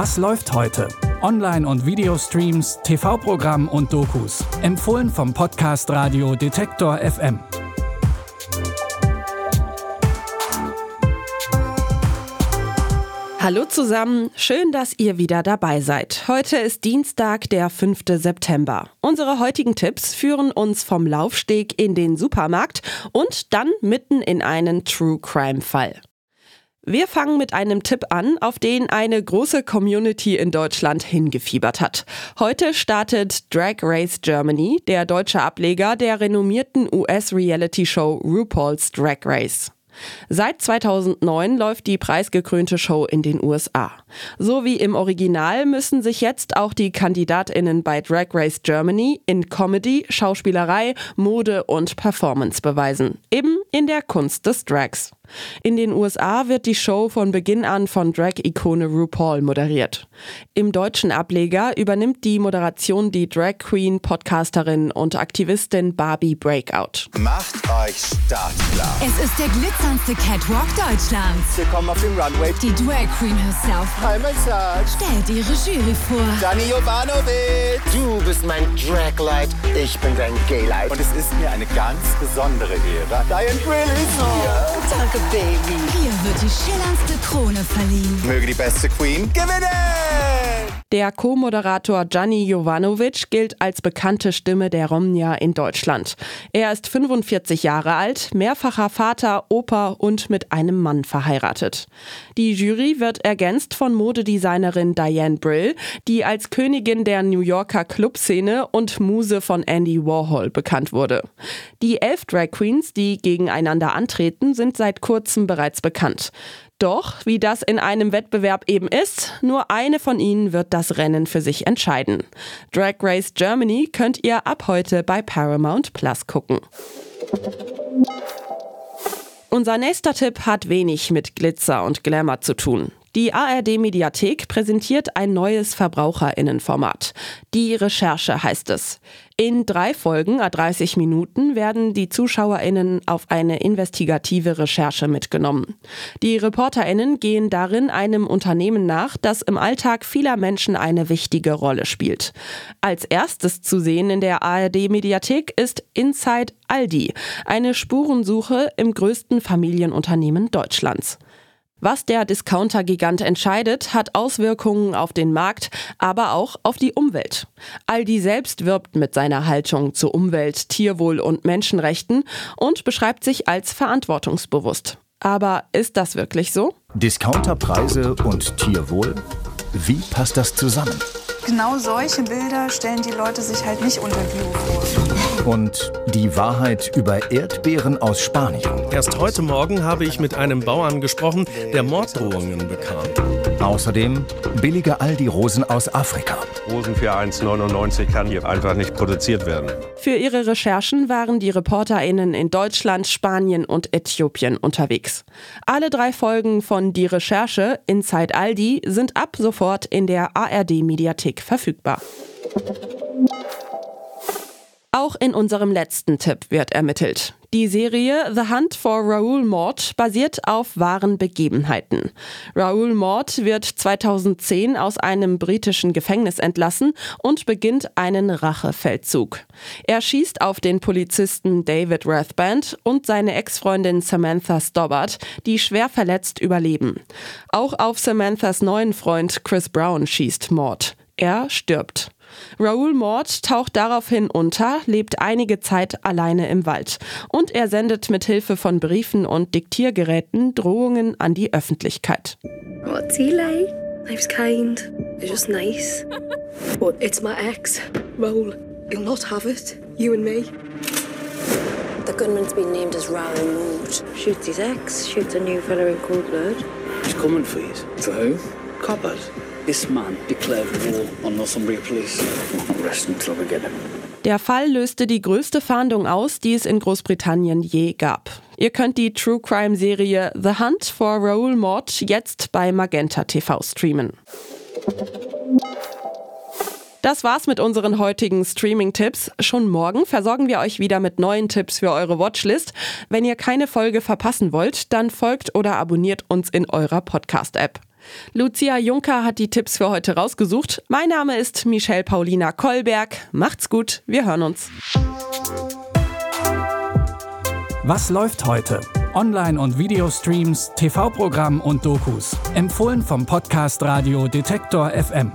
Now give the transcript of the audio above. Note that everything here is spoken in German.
Was läuft heute? Online- und Videostreams, TV-Programm und Dokus. Empfohlen vom Podcast Radio Detektor FM. Hallo zusammen, schön, dass ihr wieder dabei seid. Heute ist Dienstag, der 5. September. Unsere heutigen Tipps führen uns vom Laufsteg in den Supermarkt und dann mitten in einen True Crime Fall. Wir fangen mit einem Tipp an, auf den eine große Community in Deutschland hingefiebert hat. Heute startet Drag Race Germany, der deutsche Ableger der renommierten US-Reality-Show RuPaul's Drag Race. Seit 2009 läuft die preisgekrönte Show in den USA. So wie im Original müssen sich jetzt auch die Kandidatinnen bei Drag Race Germany in Comedy, Schauspielerei, Mode und Performance beweisen. Eben in der Kunst des Drags. In den USA wird die Show von Beginn an von Drag-Ikone RuPaul moderiert. Im deutschen Ableger übernimmt die Moderation die Drag Queen, Podcasterin und Aktivistin Barbie Breakout. Macht euch startklar. Es ist der glitzerndste Catwalk Deutschlands. Willkommen auf dem Runway. Die Drag Queen herself Hi, stellt ihre Jury vor. Dani Jovanovic. Du bist mein Draglight, ich bin dein Gaylight. Und es ist mir eine ganz besondere Ehre, Diane Brill ist hier. danke, Baby. Hier wird die schillerndste Krone verliehen. Möge die beste Queen gewinnen. Der Co-Moderator Gianni Jovanovic gilt als bekannte Stimme der Romnia in Deutschland. Er ist 45 Jahre alt, mehrfacher Vater, Opa und mit einem Mann verheiratet. Die Jury wird ergänzt von Modedesignerin Diane Brill, die als Königin der New Yorker Clubszene und Muse von Andy Warhol bekannt wurde. Die elf Drag Queens, die gegeneinander antreten, sind seit kurzem bereits bekannt. Doch, wie das in einem Wettbewerb eben ist, nur eine von ihnen wird das Rennen für sich entscheiden. Drag Race Germany könnt ihr ab heute bei Paramount Plus gucken. Unser nächster Tipp hat wenig mit Glitzer und Glamour zu tun. Die ARD Mediathek präsentiert ein neues Verbraucherinnenformat. Die Recherche heißt es. In drei Folgen a 30 Minuten werden die Zuschauerinnen auf eine investigative Recherche mitgenommen. Die Reporterinnen gehen darin einem Unternehmen nach, das im Alltag vieler Menschen eine wichtige Rolle spielt. Als erstes zu sehen in der ARD Mediathek ist Inside Aldi, eine Spurensuche im größten Familienunternehmen Deutschlands. Was der Discounter-Gigant entscheidet, hat Auswirkungen auf den Markt, aber auch auf die Umwelt. Aldi selbst wirbt mit seiner Haltung zu Umwelt, Tierwohl und Menschenrechten und beschreibt sich als verantwortungsbewusst. Aber ist das wirklich so? Discounterpreise und Tierwohl? Wie passt das zusammen? Genau solche Bilder stellen die Leute sich halt nicht unter Bio vor. Und die Wahrheit über Erdbeeren aus Spanien. Erst heute Morgen habe ich mit einem Bauern gesprochen, der Morddrohungen bekam. Außerdem billige Aldi-Rosen aus Afrika. Rosen für 1,99 kann hier einfach nicht produziert werden. Für ihre Recherchen waren die ReporterInnen in Deutschland, Spanien und Äthiopien unterwegs. Alle drei Folgen von Die Recherche Inside Aldi sind ab sofort in der ARD-Mediathek verfügbar. Auch in unserem letzten Tipp wird ermittelt. Die Serie The Hunt for Raoul Mord basiert auf wahren Begebenheiten. Raoul Mord wird 2010 aus einem britischen Gefängnis entlassen und beginnt einen Rachefeldzug. Er schießt auf den Polizisten David Rathband und seine Ex-Freundin Samantha Stobbart, die schwer verletzt überleben. Auch auf Samanthas neuen Freund Chris Brown schießt Mord. Er stirbt. Raoul Mord taucht daraufhin unter, lebt einige Zeit alleine im Wald und er sendet mit Hilfe von Briefen und Diktiergeräten Drohungen an die Öffentlichkeit. What's he like? Life's kind. It's just nice. but it's my ex, Raoul. He'll not have it. You and me. The gunman's been named as Raoul Mood. Shoots his ex, shoots a new fella in cold blood. He's coming for you. For who? Coppers. This man declared war on Northumbria Police. Resting until we get him. Der Fall löste die größte Fahndung aus, die es in Großbritannien je gab. Ihr könnt die True Crime Serie The Hunt for Raoul Mord jetzt bei Magenta TV streamen. Das war's mit unseren heutigen Streaming-Tipps. Schon morgen versorgen wir euch wieder mit neuen Tipps für eure Watchlist. Wenn ihr keine Folge verpassen wollt, dann folgt oder abonniert uns in eurer Podcast-App. Lucia Juncker hat die Tipps für heute rausgesucht. Mein Name ist Michelle Paulina Kolberg. Macht's gut, wir hören uns. Was läuft heute? Online- und Videostreams, TV-Programm und Dokus. Empfohlen vom Podcast Radio Detektor FM.